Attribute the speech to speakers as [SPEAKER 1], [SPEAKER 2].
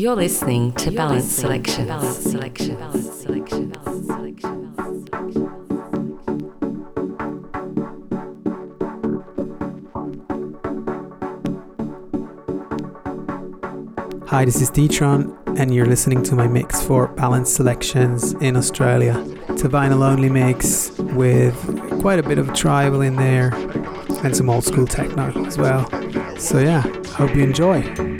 [SPEAKER 1] You're listening to Balance Selection. Balance Selection. Balance Selection. Balance Selection.
[SPEAKER 2] Hi, this is Deetron, and you're listening to my mix for Balance Selections in Australia. It's a vinyl only mix with quite a bit of tribal in there and some old school techno as well. So, yeah, hope you enjoy.